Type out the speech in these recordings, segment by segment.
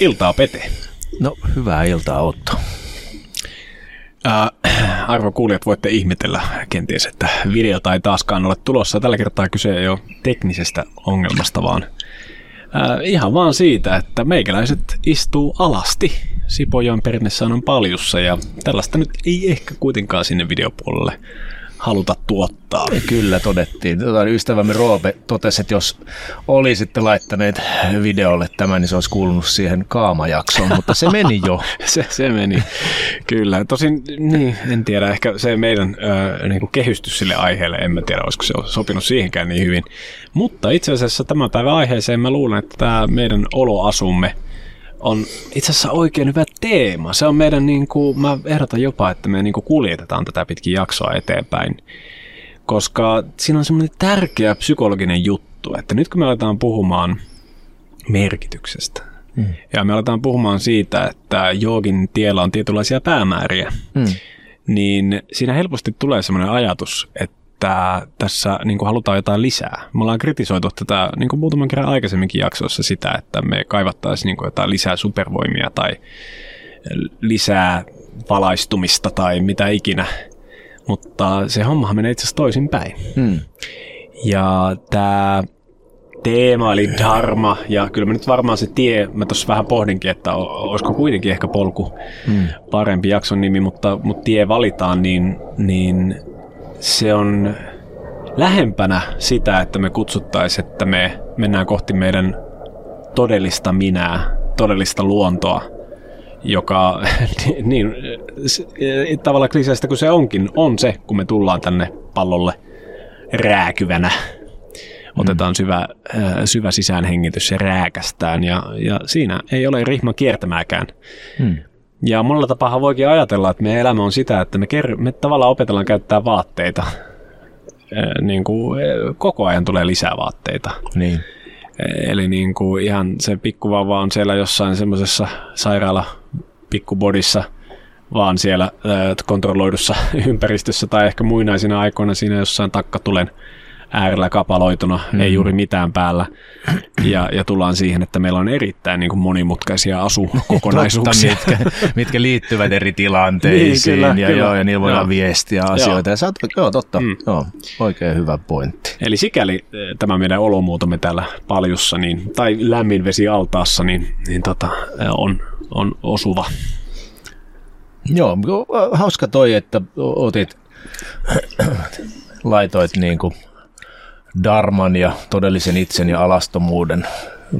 Iltaa Pete. No, hyvää iltaa Otto. Äh, arvo kuulijat, voitte ihmetellä kenties, että videota ei taaskaan ole tulossa. Tällä kertaa kyse ei ole teknisestä ongelmasta, vaan äh, ihan vaan siitä, että meikäläiset istuu alasti Sipojoen perinnesaanan paljussa ja tällaista nyt ei ehkä kuitenkaan sinne videopuolelle haluta tuottaa. Kyllä todettiin. Tota, ystävämme Roope totesi, että jos olisitte laittaneet videolle tämän, niin se olisi kuulunut siihen kaamajaksoon, mutta se meni jo. se, se meni, kyllä. Tosin, niin, en tiedä, ehkä se meidän äh, niin kuin kehystys sille aiheelle, en mä tiedä, olisiko se sopinut siihenkään niin hyvin. Mutta itse asiassa tämän päivän aiheeseen mä luulen, että tämä meidän oloasumme – on itse asiassa oikein hyvä teema. Se on meidän, niin kuin, mä ehdotan jopa, että me niin kuin kuljetetaan tätä pitkin jaksoa eteenpäin, koska siinä on semmoinen tärkeä psykologinen juttu, että nyt kun me aletaan puhumaan merkityksestä, mm. ja me aletaan puhumaan siitä, että joogin tiellä on tietynlaisia päämääriä, mm. niin siinä helposti tulee semmoinen ajatus, että että tässä niin kuin halutaan jotain lisää. Me ollaan kritisoitu tätä niin kuin muutaman kerran aikaisemminkin jaksoissa sitä, että me kaivattaisiin niin kuin jotain lisää supervoimia tai lisää valaistumista tai mitä ikinä. Mutta se homma menee itse asiassa toisinpäin. Hmm. Ja tämä teema eli dharma, ja kyllä mä nyt varmaan se tie, mä tuossa vähän pohdinkin, että olisiko kuitenkin ehkä polku hmm. parempi jakson nimi, mutta, mutta tie valitaan, niin, niin se on lähempänä sitä, että me kutsuttaisiin, että me mennään kohti meidän todellista minää, todellista luontoa, joka niin tavalla kliseistä kuin se onkin, on se, kun me tullaan tänne pallolle rääkyvänä. Otetaan syvä, äh, syvä sisäänhengitys ja rääkästään ja, ja siinä ei ole rihma kiertämääkään. Hmm. Ja monella tapaa voikin ajatella, että meidän elämä on sitä, että me, ker- me tavallaan opetellaan käyttää vaatteita. Niin kuin, koko ajan tulee lisää vaatteita. Niin. Eli niin kuin ihan se pikkuvauva on siellä jossain semmoisessa sairaala pikkubodissa, vaan siellä kontrolloidussa ympäristössä tai ehkä muinaisina aikoina siinä jossain takkatulen äärellä kapaloituna, mm. ei juuri mitään päällä. Ja, ja tullaan siihen, että meillä on erittäin niin kuin monimutkaisia asukokonaisuuksia. Totta, mitkä, mitkä liittyvät eri tilanteisiin niin, kyllä, ja, kyllä. Joo, ja niillä voidaan joo. viestiä asioita. Joo. Ja sä oot, joo, totta. Mm. Joo, oikein hyvä pointti. Eli sikäli eh, tämä meidän olomuotomme täällä paljussa niin, tai lämminvesi altaassa, niin, niin tota, eh, on, on osuva. Joo, hauska toi, että otit, laitoit niin kuin Darman ja todellisen itsen ja alastomuuden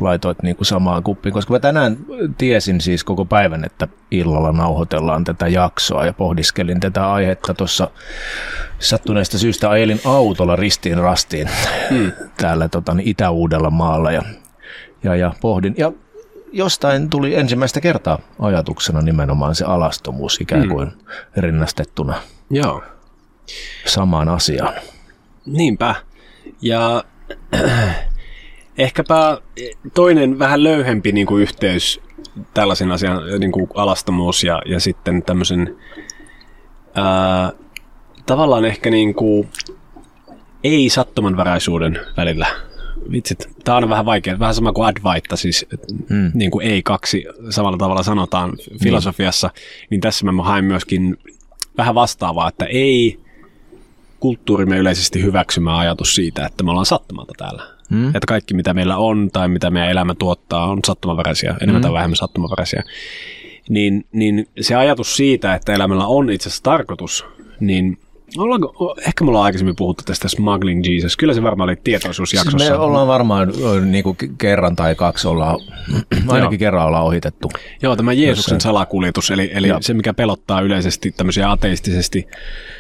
laitoit niin kuin samaan kuppiin, koska mä tänään tiesin siis koko päivän, että illalla nauhoitellaan tätä jaksoa ja pohdiskelin tätä aihetta tuossa sattuneesta syystä ajelin autolla ristiin rastiin hmm. täällä tota, niin Itä-Uudella maalla ja, ja, ja pohdin. Ja jostain tuli ensimmäistä kertaa ajatuksena nimenomaan se alastomuus ikään hmm. kuin hmm. rinnastettuna Joo. samaan asiaan. Niinpä. Ja ehkäpä toinen vähän löyhempi niin kuin yhteys tällaisen asian niin kuin alastomuus ja, ja sitten tämmöisen ää, tavallaan ehkä niin kuin ei-sattumanvaraisuuden välillä. Vitsit, tämä on vähän vaikea, vähän sama kuin advaita, siis hmm. niin kuin ei kaksi samalla tavalla sanotaan filosofiassa, niin, niin tässä mä haen myöskin vähän vastaavaa, että ei kulttuurimme yleisesti hyväksymä ajatus siitä, että me ollaan sattumalta täällä. Mm. Että kaikki mitä meillä on tai mitä meidän elämä tuottaa on sattumanvaraisia, enemmän mm. tai vähemmän sattumanvaraisia. Niin, niin se ajatus siitä, että elämällä on itse asiassa tarkoitus, niin Ollaanko, ehkä me ollaan aikaisemmin puhuttu tästä Smuggling Jesus. Kyllä se varmaan oli tietoisuusjaksossa. Siis me ollaan varmaan niin kuin kerran tai kaksi ollaan, ainakin kerran ollaan ohitettu. Joo, tämä Jeesuksen Jossain. salakuljetus, eli, eli se mikä pelottaa yleisesti tämmöisiä ateistisesti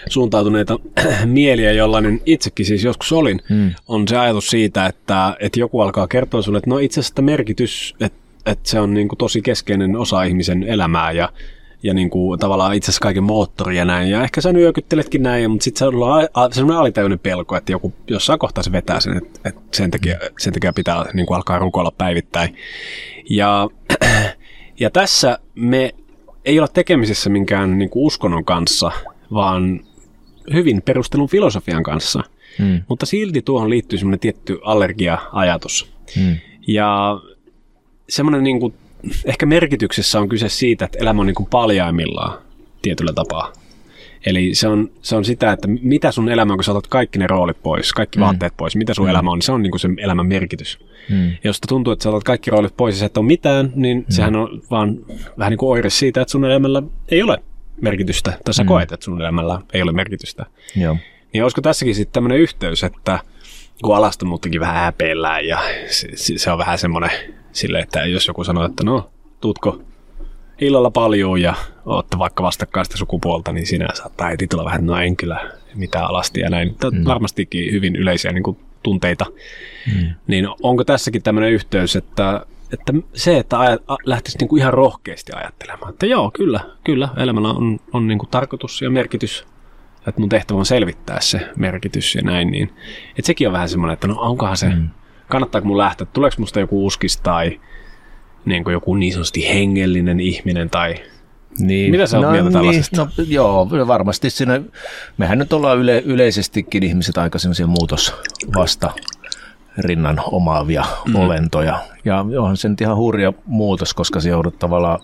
suuntautuneita mieliä, jollainen itsekin siis joskus olin, hmm. on se ajatus siitä, että, että joku alkaa kertoa sulle, että no itse asiassa merkitys, että, että se on niin kuin tosi keskeinen osa ihmisen elämää ja ja niin kuin, tavallaan itse asiassa kaiken moottori ja näin. Ja ehkä sä nyökytteletkin näin, mutta sitten se on sellainen alitäyden pelko, että joku jossain kohtaa se vetää sen, että, että sen, takia, sen takia pitää niin kuin alkaa rukoilla päivittäin. Ja, ja tässä me ei ole tekemisissä minkään niin kuin uskonnon kanssa, vaan hyvin perustelun filosofian kanssa, Mm. mutta silti tuohon liittyy semmoinen tietty allergia-ajatus. Mm. Ja semmoinen niin kuin, ehkä merkityksessä on kyse siitä, että elämä on niin kuin paljaimmillaan tietyllä tapaa. Eli se on, se on sitä, että mitä sun elämä on, kun sä otat kaikki ne roolit pois, kaikki mm. vaatteet pois, mitä sun mm. elämä on, niin se on niin kuin se elämän merkitys. Mm. Jos tuntuu, että sä otat kaikki roolit pois ja sä et ole mitään, niin mm. sehän on vaan vähän niin kuin oire siitä, että sun elämällä ei ole merkitystä, tai sä mm. koet, että sun elämällä ei ole merkitystä. Joo. Niin olisiko tässäkin sitten tämmöinen yhteys, että kun alastomuuttakin vähän häpeillään ja se, se, on vähän semmoinen sille, että jos joku sanoo, että no, tuutko illalla paljon ja ootte vaikka vastakkaista sukupuolta, niin sinä saattaa heti tulla vähän, no en kyllä mitään alasti ja näin. Tämä mm. varmastikin hyvin yleisiä niin kuin, tunteita. Mm. Niin onko tässäkin tämmöinen yhteys, että, että se, että aj- a- lähtisi niin kuin ihan rohkeasti ajattelemaan, että joo, kyllä, kyllä, elämällä on, on niin kuin tarkoitus ja merkitys, että mun tehtävä on selvittää se merkitys ja näin, niin että sekin on vähän semmoinen, että no onkohan se, mm. kannattaako mun lähteä, tuleeko musta joku uskis tai niin kuin joku niin sanotusti hengellinen ihminen tai Niin. Mitä sä oot mieltä tällaisesta? Niin, no, joo, varmasti siinä, mehän nyt ollaan yle, yleisestikin ihmiset aika sellaisia muutos vasta rinnan omaavia mm. olentoja. Ja onhan se nyt ihan hurja muutos, koska se joudut tavallaan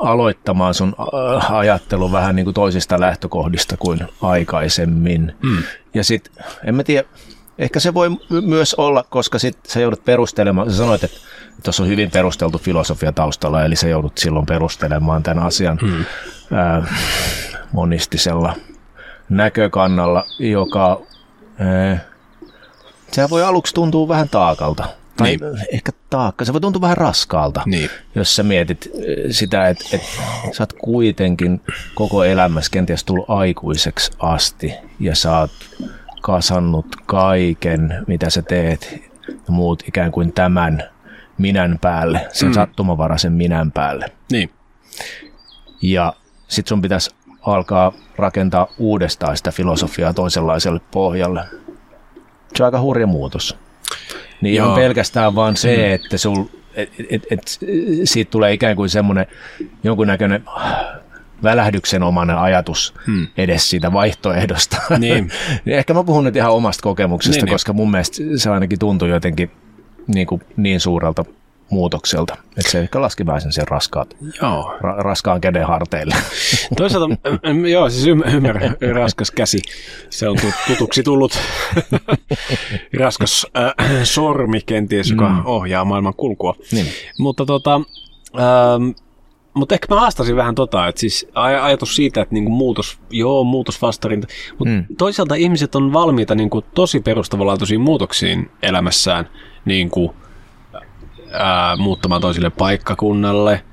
aloittamaan sun äh, ajattelu vähän niin kuin toisista lähtökohdista kuin aikaisemmin. Mm. Ja sitten, en mä tiedä, ehkä se voi my- myös olla, koska sit sä joudut perustelemaan, sä sanoit, että tuossa on hyvin perusteltu filosofia taustalla, eli sä joudut silloin perustelemaan tämän asian mm. ää, monistisella näkökannalla, joka ää, sehän voi aluksi tuntua vähän taakalta. Tai Niin. ehkä taakka, se voi tuntua vähän raskaalta, Niin. jos sä mietit eh, sitä, että, että sä oot kuitenkin koko elämässä kenties tullut aikuiseksi asti ja sä oot kasannut kaiken, mitä sä teet ja muut ikään kuin tämän minän päälle, sen mm. sattumavaraisen minän päälle. Niin. Ja sit sun pitäisi alkaa rakentaa uudestaan sitä filosofiaa toisenlaiselle pohjalle. Se on aika hurja muutos. Niin Joo. on pelkästään vaan se, mm. että sul, et, et, et, siitä tulee ikään kuin semmoinen jonkunnäköinen välähdyksenomainen ajatus hmm. edes siitä vaihtoehdosta. Niin. niin ehkä mä puhun nyt ihan omasta kokemuksesta, niin, niin. koska mun mielestä se ainakin tuntui jotenkin niin, kuin niin suurelta muutokselta, että se ehkä laski vähän sen, raskaat, Joo. ra, raskaan käden harteille. Toisaalta, mm, joo, siis ymmär- ymmärrän, raskas käsi. Se on tu- tutuksi tullut raskas äh, sormi kenties, joka mm. ohjaa maailman kulkua. Niin. Mutta tota, ähm, mutta ehkä mä haastasin vähän tota, että siis aj- ajatus siitä, että niinku muutos, joo, muutosvastarinta, mutta mm. Mm. toisaalta ihmiset on valmiita niinku tosi perustavanlaatuisiin muutoksiin elämässään, niinku, ää, muuttamaan toisille paikkakunnalle,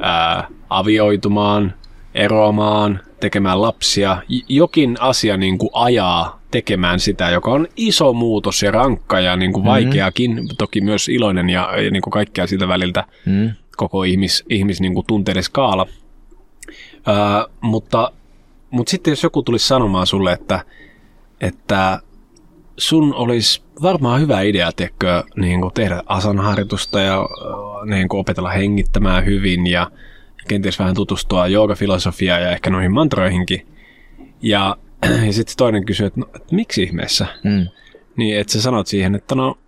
ää, avioitumaan, eroamaan, tekemään lapsia. Jokin asia niin kuin ajaa tekemään sitä, joka on iso muutos ja rankka ja niin kuin vaikeakin, toki myös iloinen ja, ja niin kuin kaikkea siltä väliltä Mm. koko ihmis, ihmis niin kuin tunteiden skaala. Ää, mutta, mutta sitten jos joku tulisi sanomaan sulle, että, että sun olisi varmaan hyvä idea tiedätkö, niin kuin tehdä asanharjoitusta ja äh, niin kuin opetella hengittämään hyvin ja kenties vähän tutustua joogafilosofiaan ja ehkä noihin mantroihinkin. Ja, ja sitten toinen kysyy, että, no, että miksi ihmeessä? Mm. Niin, että sä sanot siihen, että no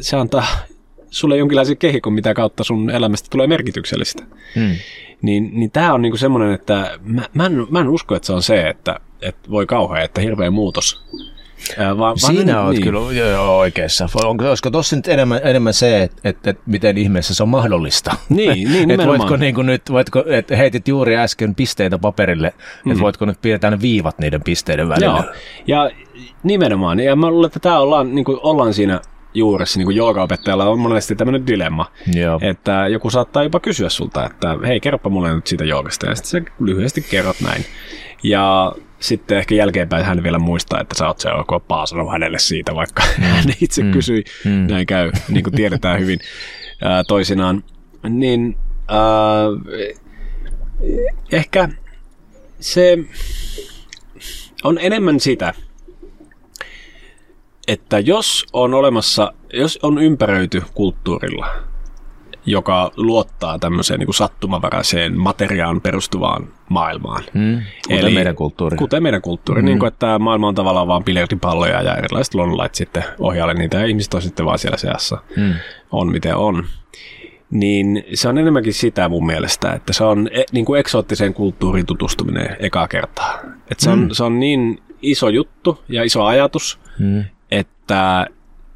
se antaa sulle jonkinlaisen kehikon, mitä kautta sun elämästä tulee merkityksellistä. Mm. Niin, niin tämä on niinku semmoinen, että mä, mä, en, mä en usko, että se on se, että, että voi kauhean, että hirveä muutos. Vaan, Siinä vaan, olet niin. kyllä joo, joo, oikeassa. Onko, olisiko tuossa nyt enemmän, enemmän se, että, että, että miten ihmeessä se on mahdollista? Niin, niin nimenomaan. voitko niin kuin nyt, voitko, että heitit juuri äsken pisteitä paperille, mm. että voitko nyt piirtää ne viivat niiden pisteiden välillä? Joo, ja nimenomaan. Ja mä luulen, että tämä ollaan, niin kuin, ollaan siinä juuressa, niin kuin joogaopettajalla on monesti tämmöinen dilemma, Joo. että joku saattaa jopa kysyä sulta, että hei, kerropa mulle nyt siitä joogasta, ja sitten sä lyhyesti kerrot näin. Ja sitten ehkä jälkeenpäin hän vielä muistaa, että sä oot se, joka on paasannut hänelle siitä, vaikka mm. hän itse mm. kysyi. Mm. Näin käy, niin kuin tiedetään hyvin ää, toisinaan. Niin ää, ehkä se on enemmän sitä, että jos on olemassa, jos on ympäröity kulttuurilla, joka luottaa tämmöiseen niin kuin sattumavaraiseen materiaan perustuvaan maailmaan. Mm. Kuten Eli, meidän kulttuuri. Kuten meidän kulttuuri, mm. niin kuin, että maailma on tavallaan vain biljardipalloja ja erilaiset luonnonlait sitten ohjaalle niitä ja ihmiset on sitten vaan siellä seassa. Mm. On miten on. Niin se on enemmänkin sitä mun mielestä, että se on e, niin kuin eksoottiseen kulttuuriin tutustuminen ekaa kertaa. Että se, on, mm. se on niin iso juttu ja iso ajatus, mm. että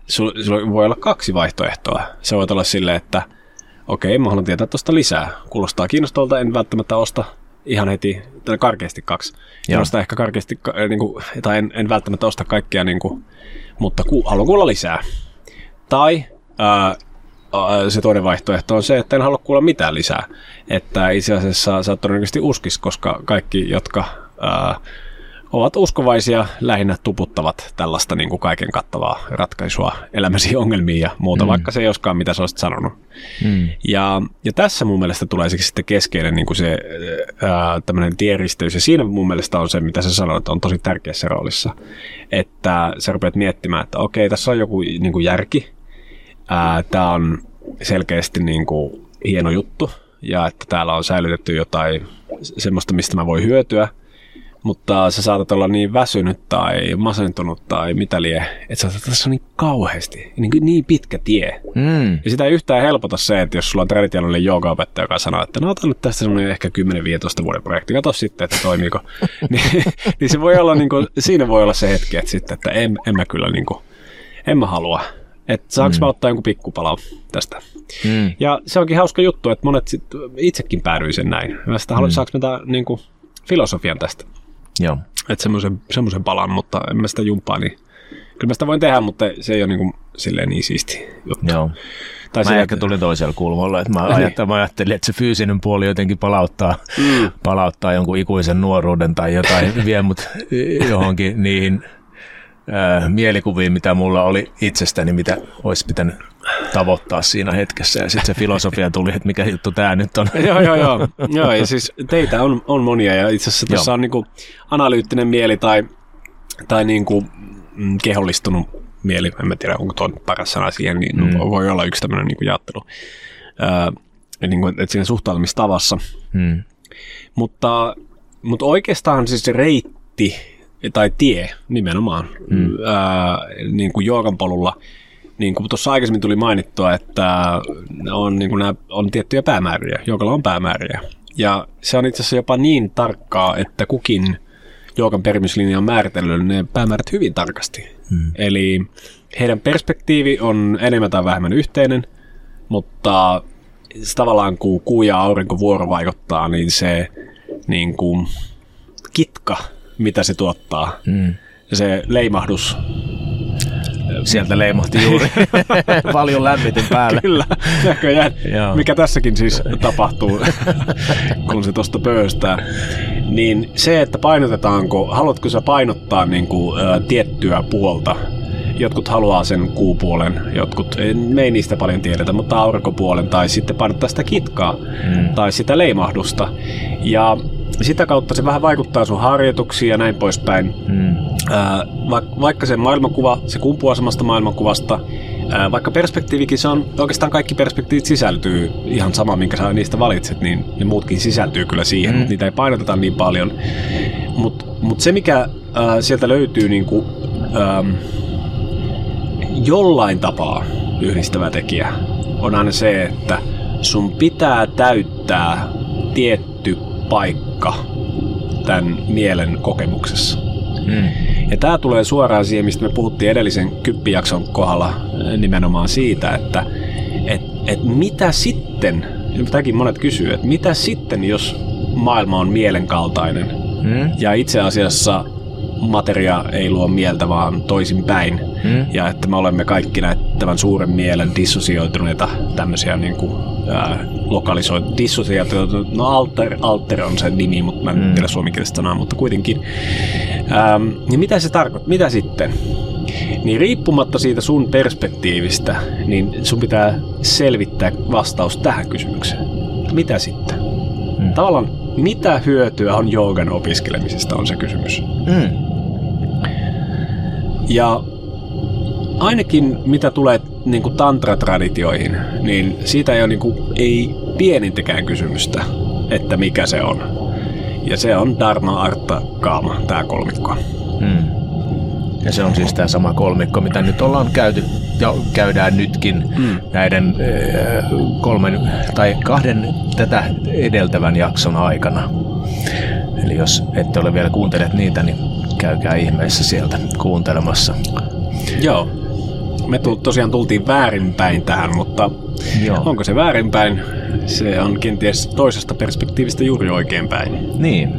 sulla voi olla kaksi vaihtoehtoa. Se voi olla silleen, että okei, mä haluan tietää tuosta lisää. Kuulostaa kiinnostavalta, en välttämättä osta ihan heti, tai karkeasti kaksi. Kiinnostaa ehkä karkeasti, niin kuin, tai en, en välttämättä osta kaikkea, niin kuin, mutta ku, haluan kuulla lisää. Tai ää, se toinen vaihtoehto on se, että en halua kuulla mitään lisää. Että itse asiassa sä todennäköisesti uskis, koska kaikki, jotka ää, ovat uskovaisia, lähinnä tuputtavat tällaista niin kuin kaiken kattavaa ratkaisua elämäsi ongelmiin ja muuta, mm. vaikka se ei olisikaan mitä sä olisit sanonut. Mm. Ja, ja tässä mun mielestä tulee sitten keskeinen niin kuin se ää, tämmöinen tieristeys, ja siinä mun mielestä on se, mitä sä sanoit, on tosi tärkeässä roolissa, että sä rupeat miettimään, että okei, tässä on joku niin kuin järki, tämä on selkeästi niin kuin hieno juttu, ja että täällä on säilytetty jotain semmoista, mistä mä voi hyötyä, mutta sä saatat olla niin väsynyt tai masentunut tai mitä lie, että sä tässä on niin kauheasti, niin, niin pitkä tie. Mm. Ja sitä ei yhtään helpota se, että jos sulla on traditionaalinen joogaopettaja, joka sanoo, että no otan nyt tästä semmoinen ehkä 10-15 vuoden projekti, katso sitten, että toimiiko. niin, niin, se voi olla, niin kuin, siinä voi olla se hetki, että, sitten, että en, en mä kyllä, niin kuin, en mä halua. Että saanko mm. mä ottaa jonkun pikkupala tästä. Mm. Ja se onkin hauska juttu, että monet sit itsekin päädyin sen näin. Mä sitä haluan, mm. saanko mä niin kuin, filosofian tästä. Joo. Että semmoisen, semmoisen palan, mutta en mä sitä jumppaa, niin kyllä mä sitä voin tehdä, mutta se ei ole niin kuin, silleen niin siisti juttu. Joo. Tai mä ehkä tulin toisella kulmalla, että mä, niin. ajattelin, mä ajattelin, että se fyysinen puoli jotenkin palauttaa, mm. palauttaa jonkun ikuisen nuoruuden tai jotain, vie mut johonkin niihin ää, mielikuviin, mitä mulla oli itsestäni, mitä olisi pitänyt tavoittaa siinä hetkessä. Ja sitten se filosofia tuli, että mikä juttu tämä nyt on. joo, joo, joo. joo ja siis teitä on, on monia ja itse asiassa tässä on niinku analyyttinen mieli tai, tai niinku mm, kehollistunut mieli, en mä tiedä onko tuo paras sana siihen, niin mm. voi olla yksi tämmöinen niinku jaottelu. Ää, niin kuin, että siinä suhtautumistavassa. Mm. Mutta, mutta oikeastaan siis se reitti tai tie nimenomaan mm. ää, niin kuin joogan polulla, niin kuin tuossa aikaisemmin tuli mainittua, että on, niin kuin nämä, on tiettyjä päämääriä, joogalla on päämääriä. Ja se on itse asiassa jopa niin tarkkaa, että kukin joogan perimyslinja on määritellyt ne päämäärät hyvin tarkasti. Mm. Eli heidän perspektiivi on enemmän tai vähemmän yhteinen, mutta se tavallaan kun kuu ja aurinko vuoro vaikuttaa, niin se niin kuin, kitka mitä se tuottaa. Mm. Se leimahdus Sieltä leimahti juuri paljon lämmitin päälle. Kyllä, näköjään. Mikä tässäkin siis tapahtuu, kun se tuosta pöystää. Niin se, että painotetaanko, haluatko sä painottaa niin kuin, ä, tiettyä puolta jotkut haluaa sen kuupuolen, jotkut, me ei niistä paljon tiedetä, mutta aurinkopuolen tai sitten painottaa sitä kitkaa mm. tai sitä leimahdusta. Ja sitä kautta se vähän vaikuttaa sun harjoituksiin ja näin poispäin. Mm. Ää, va- vaikka se maailmankuva, se kumpuaa samasta maailmankuvasta, ää, vaikka perspektiivikin se on, oikeastaan kaikki perspektiivit sisältyy ihan sama, minkä sä niistä valitset, niin ne muutkin sisältyy kyllä siihen, mm. mutta niitä ei painoteta niin paljon. Mutta mut se, mikä ää, sieltä löytyy niin kuin, ää, jollain tapaa yhdistävä tekijä, on aina se, että sun pitää täyttää tietty paikka tämän mielen kokemuksessa. Mm. Ja tämä tulee suoraan siihen, mistä me puhuttiin edellisen kyppijakson kohdalla nimenomaan siitä, että et, et mitä sitten, tämäkin monet kysyy, että mitä sitten, jos maailma on mielenkaltainen mm. ja itse asiassa materia ei luo mieltä, vaan toisinpäin. Mm. Ja että me olemme kaikki näitä tämän suuren mielen dissosioituneita tämmöisiä niin kuin, ää, lokalisoit, dissosiaatioita, no alter, alter on se nimi, mutta mä en mm. tiedä suomenkielistä sanaa, mutta kuitenkin. Ähm, niin mitä se tarkoittaa? Mitä sitten? Niin riippumatta siitä sun perspektiivistä, niin sun pitää selvittää vastaus tähän kysymykseen. Mitä sitten? Mm. Tavallaan, mitä hyötyä on joogan opiskelemisesta on se kysymys. Mm. Ja ainakin mitä tulee niin kuin tantra-traditioihin, niin siitä ei ole niin kuin, ei pienintäkään kysymystä, että mikä se on. Ja se on Dharma, Artta, Kaama, tämä kolmikko. Mm. Ja se on siis tämä sama kolmikko, mitä nyt ollaan käyty ja käydään nytkin mm. näiden äh, kolmen tai kahden tätä edeltävän jakson aikana. Eli jos ette ole vielä kuuntelet niitä, niin käykää ihmeessä sieltä kuuntelemassa. Joo. Me tu- tosiaan tultiin väärinpäin tähän, mutta Joo. onko se väärinpäin? Se on kenties toisesta perspektiivistä juuri oikeinpäin. Niin.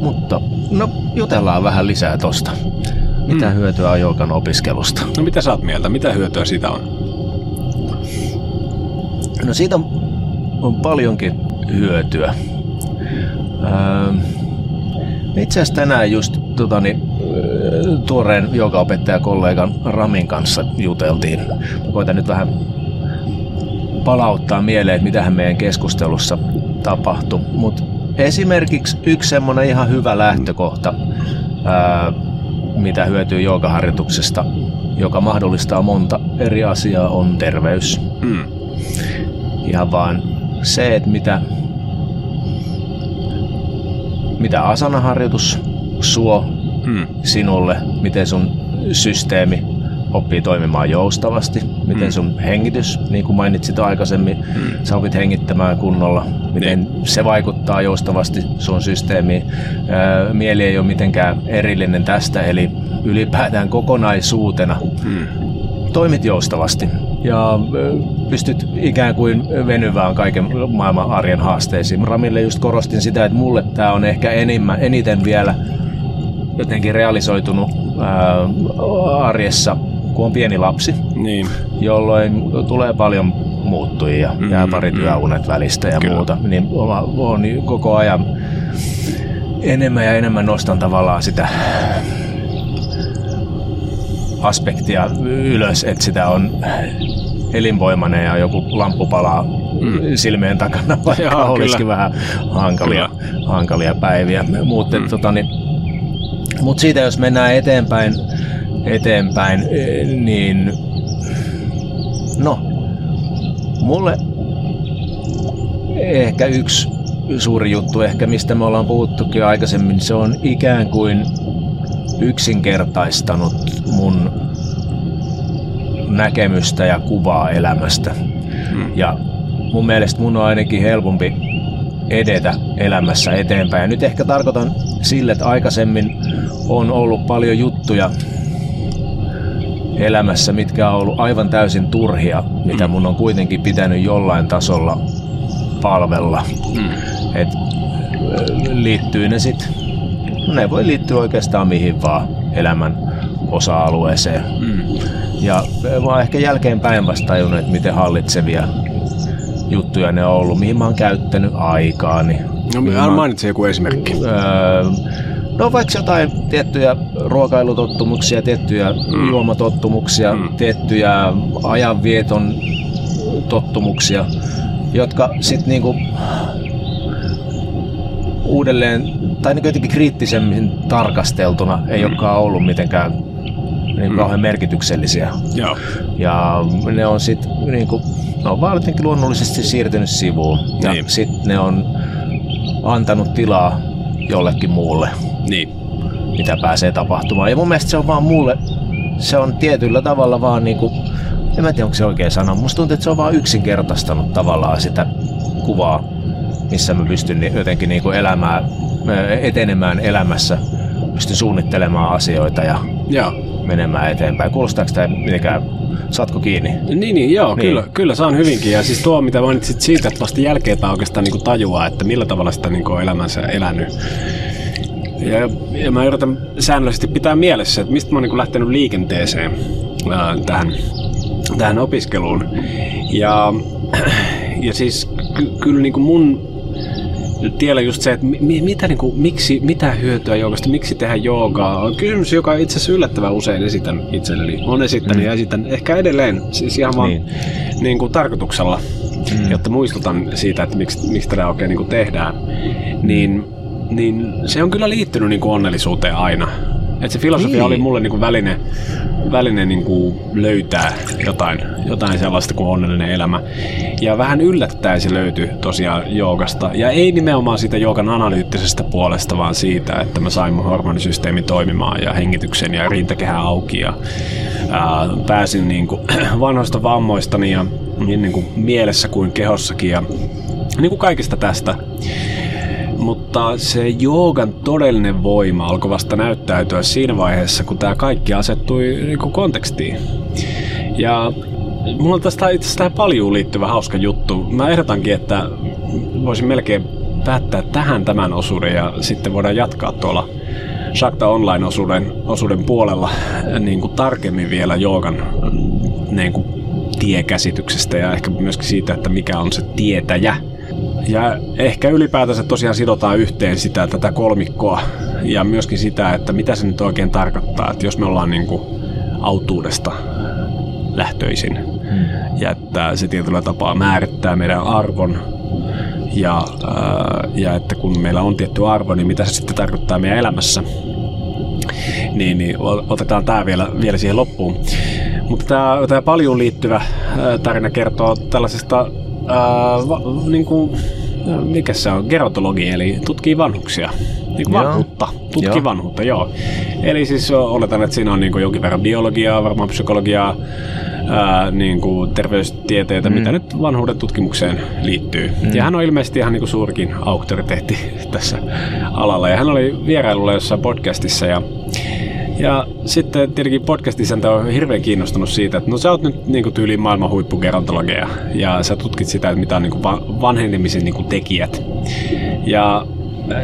Mutta no jutellaan vähän lisää tosta. Mitä mm. hyötyä on joukan opiskelusta? No mitä sä oot mieltä? Mitä hyötyä siitä on? No siitä on, on paljonkin hyötyä. Öö, itse asiassa tänään just totani, tuoreen kollegan Ramin kanssa juteltiin. Mä koitan nyt vähän palauttaa mieleen, että mitähän meidän keskustelussa tapahtui. Mutta esimerkiksi yksi semmoinen ihan hyvä lähtökohta, ää, mitä hyötyy joogaharjoituksesta, joka mahdollistaa monta eri asiaa, on terveys. Mm. Ihan vaan se, että mitä, mitä asanaharjoitus suo mm. sinulle, miten sun systeemi oppii toimimaan joustavasti, miten mm. sun hengitys, niin kuin mainitsit aikaisemmin, mm. sä opit hengittämään kunnolla, miten niin. se vaikuttaa joustavasti sun systeemiin. Mieli ei ole mitenkään erillinen tästä, eli ylipäätään kokonaisuutena mm. toimit joustavasti ja pystyt ikään kuin venyvään kaiken maailman arjen haasteisiin. Ramille just korostin sitä, että mulle tämä on ehkä enimmän, eniten vielä jotenkin realisoitunut ää, arjessa, kun on pieni lapsi, niin. jolloin tulee paljon muuttujia, mm, jää pari mm, työunet välistä ja Kyllä. muuta, niin on koko ajan enemmän ja enemmän nostan tavallaan sitä aspektia ylös, että sitä on elinvoimainen ja joku lamppu palaa mm. silmien takana, vaikka Joo, olisikin vähän hankalia, hankalia päiviä. Mutta mm. tota, niin, mut siitä jos mennään eteenpäin, eteenpäin, niin no, mulle ehkä yksi suuri juttu, ehkä mistä me ollaan puhuttukin aikaisemmin, se on ikään kuin yksinkertaistanut mun näkemystä ja kuvaa elämästä. Hmm. Ja mun mielestä mun on ainakin helpompi edetä elämässä eteenpäin. Ja nyt ehkä tarkoitan sille, että aikaisemmin on ollut paljon juttuja elämässä, mitkä on ollut aivan täysin turhia, mitä hmm. mun on kuitenkin pitänyt jollain tasolla palvella. Mm. Et liittyy ne sitten ne voi liittyä oikeastaan mihin vaan elämän osa-alueeseen. Mm. Ja mä oon ehkä jälkeenpäin vasta tajunnut, että miten hallitsevia juttuja ne on ollut, mihin mä oon käyttänyt aikaani. No mä... mainitse joku esimerkki. Öö, no vaikka jotain tiettyjä ruokailutottumuksia, tiettyjä mm. juomatottumuksia, mm. tiettyjä ajanvieton tottumuksia, jotka sitten niinku uudelleen, tai niin jotenkin kriittisemmin tarkasteltuna ei mm. olekaan ollut mitenkään niin mm. kauhean merkityksellisiä. Joo. Ja ne on sitten niin kuin, ne on vaan jotenkin luonnollisesti siirtynyt sivuun. Ja niin. sitten ne on antanut tilaa jollekin muulle. Niin. Mitä pääsee tapahtumaan. Ja mun mielestä se on vaan mulle, se on tietyllä tavalla vaan niin kuin, en mä tiedä onko se oikea sana, musta tuntuu, että se on vaan yksinkertaistanut tavallaan sitä kuvaa missä mä pystyn jotenkin niin kuin elämään, etenemään elämässä, pystyn suunnittelemaan asioita ja joo. Menemään eteenpäin. Kuulostaako tämä mitenkään Saatko kiinni? Niin, niin joo, niin. Kyllä, kyllä saan hyvinkin. Ja siis tuo, mitä mainitsit siitä, että vasta jälkeen oikeastaan niin kuin tajuaa, että millä tavalla sitä niin kuin elämänsä elänyt. Ja, ja mä yritän säännöllisesti pitää mielessä, että mistä mä oon niin lähtenyt liikenteeseen ää, tähän, tähän opiskeluun. Ja, ja siis ky, kyllä niin kuin mun tiellä just se, että mi, mitä, niin kuin, miksi, mitä hyötyä joogasta, miksi tehdä joogaa, on kysymys, joka itse asiassa yllättävän usein esitän itselleni. On esittänyt mm. ja esitän ehkä edelleen, siis ihan vaan niin. Niin kuin tarkoituksella, mm. jotta muistutan siitä, että miksi, miksi tätä oikein niin kuin tehdään. Niin, niin se on kyllä liittynyt niin kuin onnellisuuteen aina. Et se filosofia Niin. oli mulle niinku väline, väline niinku löytää jotain, jotain sellaista kuin onnellinen elämä. Ja vähän yllättäen se löytyi tosiaan joogasta. Ja ei nimenomaan siitä joogan analyyttisestä puolesta, vaan siitä, että mä sain mun hormonisysteemi toimimaan ja hengityksen ja rintakehän auki. Ja ää, pääsin niinku vanhoista vammoistani ja niin niinku mielessä kuin kehossakin. Ja niin kuin kaikesta tästä. Mutta se joogan todellinen voima alkoi vasta näyttäytyä siinä vaiheessa, kun tämä kaikki asettui niin kontekstiin. Ja mulla on tästä itse asiassa tähän paljon liittyvä hauska juttu. Mä ehdotankin, että voisin melkein päättää tähän tämän osuuden ja sitten voidaan jatkaa tuolla Shakta Online-osuuden osuuden puolella niin kuin tarkemmin vielä joogan niin kuin tiekäsityksestä ja ehkä myöskin siitä, että mikä on se tietäjä. Ja ehkä ylipäätänsä tosiaan sidotaan yhteen sitä tätä kolmikkoa ja myöskin sitä, että mitä se nyt oikein tarkoittaa, että jos me ollaan niin kuin autuudesta lähtöisin ja että se tietyllä tapaa määrittää meidän arvon ja, ää, ja että kun meillä on tietty arvo, niin mitä se sitten tarkoittaa meidän elämässä. Niin, niin otetaan tämä vielä, vielä siihen loppuun. Mutta tämä, tämä paljon liittyvä ää, tarina kertoo tällaisesta, ää, va, niin kuin, mikä se on, gerontologi, eli tutkii vanhuksia. Niin Joo. vanhuutta, tutkii Joo. vanhuutta, joo. Eli siis oletan, että siinä on niin kuin jonkin verran biologiaa, varmaan psykologiaa, ää, niin kuin terveystieteitä, mm. mitä nyt vanhuuden tutkimukseen liittyy. Mm. Ja hän on ilmeisesti ihan niin kuin suurikin auktoriteetti tässä alalla. Ja hän oli vierailulla jossain podcastissa ja ja sitten tietenkin podcastisäntä on hirveän kiinnostunut siitä, että no sä oot nyt niin kuin tyyliin maailman huippugerontologeja ja sä tutkit sitä, että mitä on niin kuin va- vanhenemisen niin kuin tekijät. Ja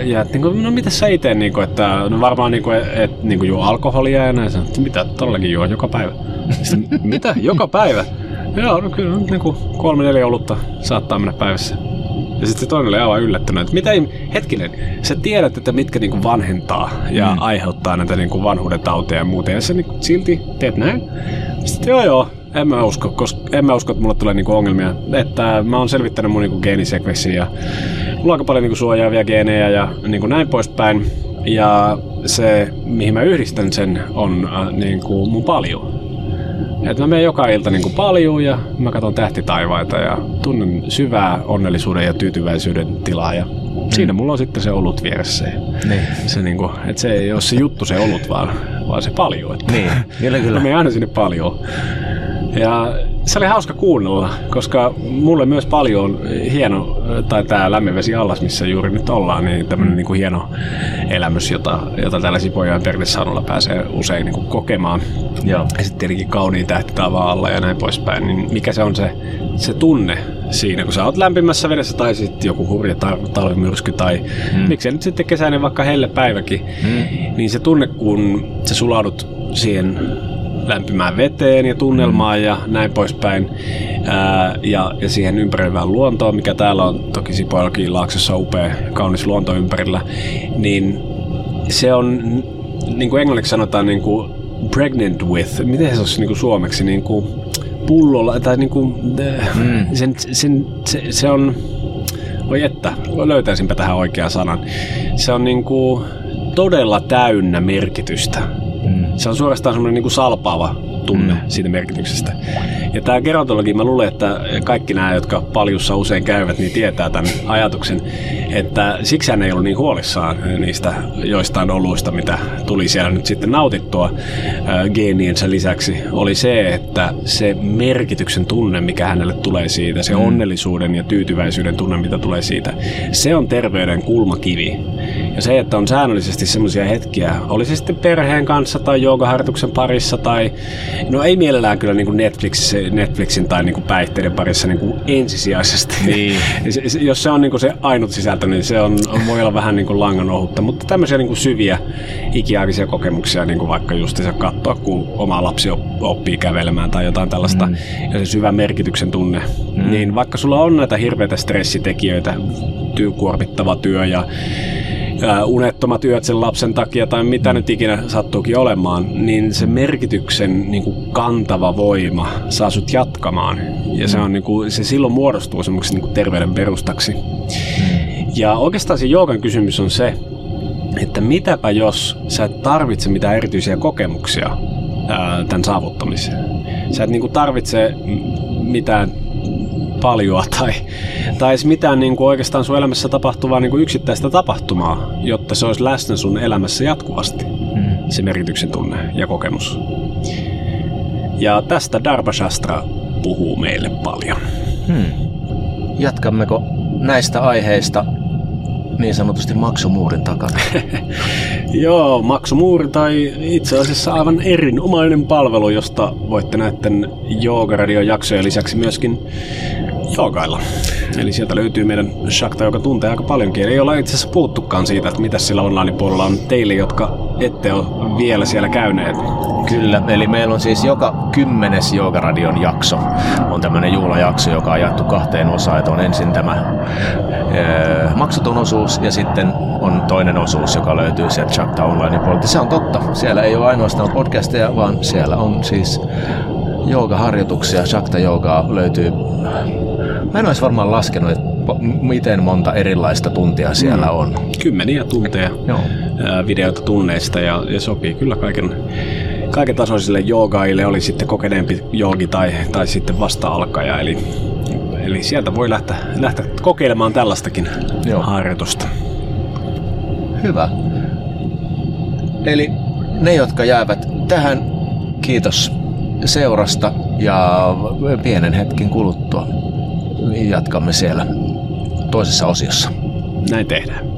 ja että niin kuin, no mitä sä itse, niin kuin, että no varmaan niin kuin, et, niin kuin juo alkoholia ja näin, että mitä todellakin juo joka päivä. Sitten, mitä? Joka päivä? Joo, no kyllä niin kuin kolme neljä olutta saattaa mennä päivässä. Ja sitten se toinen oli aivan yllättynyt, että mitä ei, hetkinen, sä tiedät, että mitkä niinku vanhentaa ja mm. aiheuttaa näitä niinku vanhuuden tauteja ja muuta, ja sä niinku silti teet näin. Sitten joo joo, en mä usko, koska en mä usko, että mulle tulee niinku ongelmia. Että mä oon selvittänyt mun niinku geenisekvenssin ja mulla on aika paljon niinku suojaavia geenejä ja niinku näin poispäin. Ja se, mihin mä yhdistän sen, on äh, niinku mun paljon. Et mä menen joka ilta niin paljon ja mä katson tähtitaivaita ja tunnen syvää onnellisuuden ja tyytyväisyyden tilaa ja siinä mulla on sitten se olut vieressä. Niin. se niin kuin, että se ei ole se juttu se olut, vaan, vaan se paljon. Että Niin, kyllä Mä kyllä. menen aina sinne paljon. Ja se oli hauska kuunnella, koska mulle myös paljon on hieno, tai tämä lämminvesi allas, missä juuri nyt ollaan, niin tämmöinen niin kuin hieno elämys, jota, jota täällä Sipojan Perdesaunolla pääsee usein niin kuin kokemaan. Joo. Ja sitten tietenkin kauniin tähti alla ja näin poispäin, niin mikä se on se, se tunne siinä, kun sä oot lämpimässä vedessä tai sitten joku hurja tar- talvimyrsky tai mm. miksei nyt sitten kesäinen vaikka helle päiväkin, mm. niin se tunne, kun sä sulaudut siihen lämpimään veteen ja tunnelmaan ja näin poispäin. Ää, ja, ja siihen ympäröivään luontoon, mikä täällä on toki Sipoillakin laaksossa upea, kaunis luonto ympärillä, niin se on, niin kuin englanniksi sanotaan, niin kuin pregnant with, miten se olisi niin kuin suomeksi, niin kuin pullolla, tai niin kuin, mm. sen, sen, se, se on, voi että, löytäisinpä tähän oikean sanan. Se on niin kuin todella täynnä merkitystä. Se on suorastaan semmoinen niin kuin salpaava tunne mm. siitä merkityksestä. Ja tämä gerontologi, mä luulen, että kaikki nämä, jotka paljussa usein käyvät, niin tietää tämän ajatuksen, että siksi hän ei ollut niin huolissaan niistä joistain oluista, mitä tuli siellä nyt sitten nautittua ää, geeniensä lisäksi, oli se, että se merkityksen tunne, mikä hänelle tulee siitä, se mm. onnellisuuden ja tyytyväisyyden tunne, mitä tulee siitä, se on terveyden kulmakivi. Ja se, että on säännöllisesti semmoisia hetkiä, oli se sitten perheen kanssa tai joogaharjoituksen parissa tai, no ei mielellään kyllä niin kuin Netflix, Netflixin tai niin kuin päihteiden parissa niin kuin ensisijaisesti. Niin. Se- Jos se on niin kuin se ainut sisältö, niin se on, voi olla vähän niin kuin langan ohutta, mutta tämmöisiä niin kuin syviä ikiaikaisia kokemuksia, niin kuin vaikka just se katsoa, kun oma lapsi op- oppii kävelemään tai jotain tällaista, mm. ja se syvä merkityksen tunne, mm. niin vaikka sulla on näitä hirveitä stressitekijöitä, tyy, kuormittava työ ja ää, unettomat yöt sen lapsen takia tai mitä nyt ikinä sattuukin olemaan, niin se merkityksen niin kuin kantava voima saa sut jatkamaan. Ja se, on, niin kuin, se silloin muodostuu semmoiseksi niin kuin terveyden perustaksi. Ja oikeastaan se joogan kysymys on se, että mitäpä jos sä et tarvitse mitään erityisiä kokemuksia ää, tämän saavuttamiseen. Sä et niinku tarvitse mitään paljoa tai, tai edes mitään niin kuin oikeastaan sun elämässä tapahtuvaa niin kuin yksittäistä tapahtumaa, jotta se olisi läsnä sun elämässä jatkuvasti, mm. se merkityksen tunne ja kokemus. Ja tästä Darbashastra puhuu meille paljon. Hmm. Jatkammeko näistä aiheista niin sanotusti maksumuurin takana? Joo, maksumuuri tai itse asiassa aivan erinomainen palvelu, josta voitte näiden Joogaradion jaksojen lisäksi myöskin joogailla. Eli sieltä löytyy meidän Shakta, joka tuntee aika paljonkin. Ei olla itse asiassa puhuttukaan siitä, että mitä sillä online-puolella on teille, jotka ette ole vielä siellä käyneet. Kyllä, eli meillä on siis joka kymmenes Joogaradion jakso on tämmöinen juhlajakso, joka on jaettu kahteen osaan. Että on ensin tämä ee, maksuton osuus ja sitten on toinen osuus, joka löytyy sieltä Shakta Online puolelta. Se on totta. Siellä ei ole ainoastaan podcasteja, vaan siellä on siis joogaharjoituksia, Shakta Joogaa löytyy Mä en olisi varmaan laskenut, että miten monta erilaista tuntia siellä mm. on. Kymmeniä tunteja Joo. videoita tunneista ja, ja sopii kyllä kaiken, kaiken tasoisille joogaille, oli sitten kokeneempi joogi tai, tai sitten vasta-alkaja. Eli, eli sieltä voi lähteä, lähteä kokeilemaan tällaistakin Joo. harjoitusta. Hyvä. Eli ne, jotka jäävät tähän, kiitos seurasta ja pienen hetken kuluttua jatkamme siellä toisessa osiossa. Näin tehdään.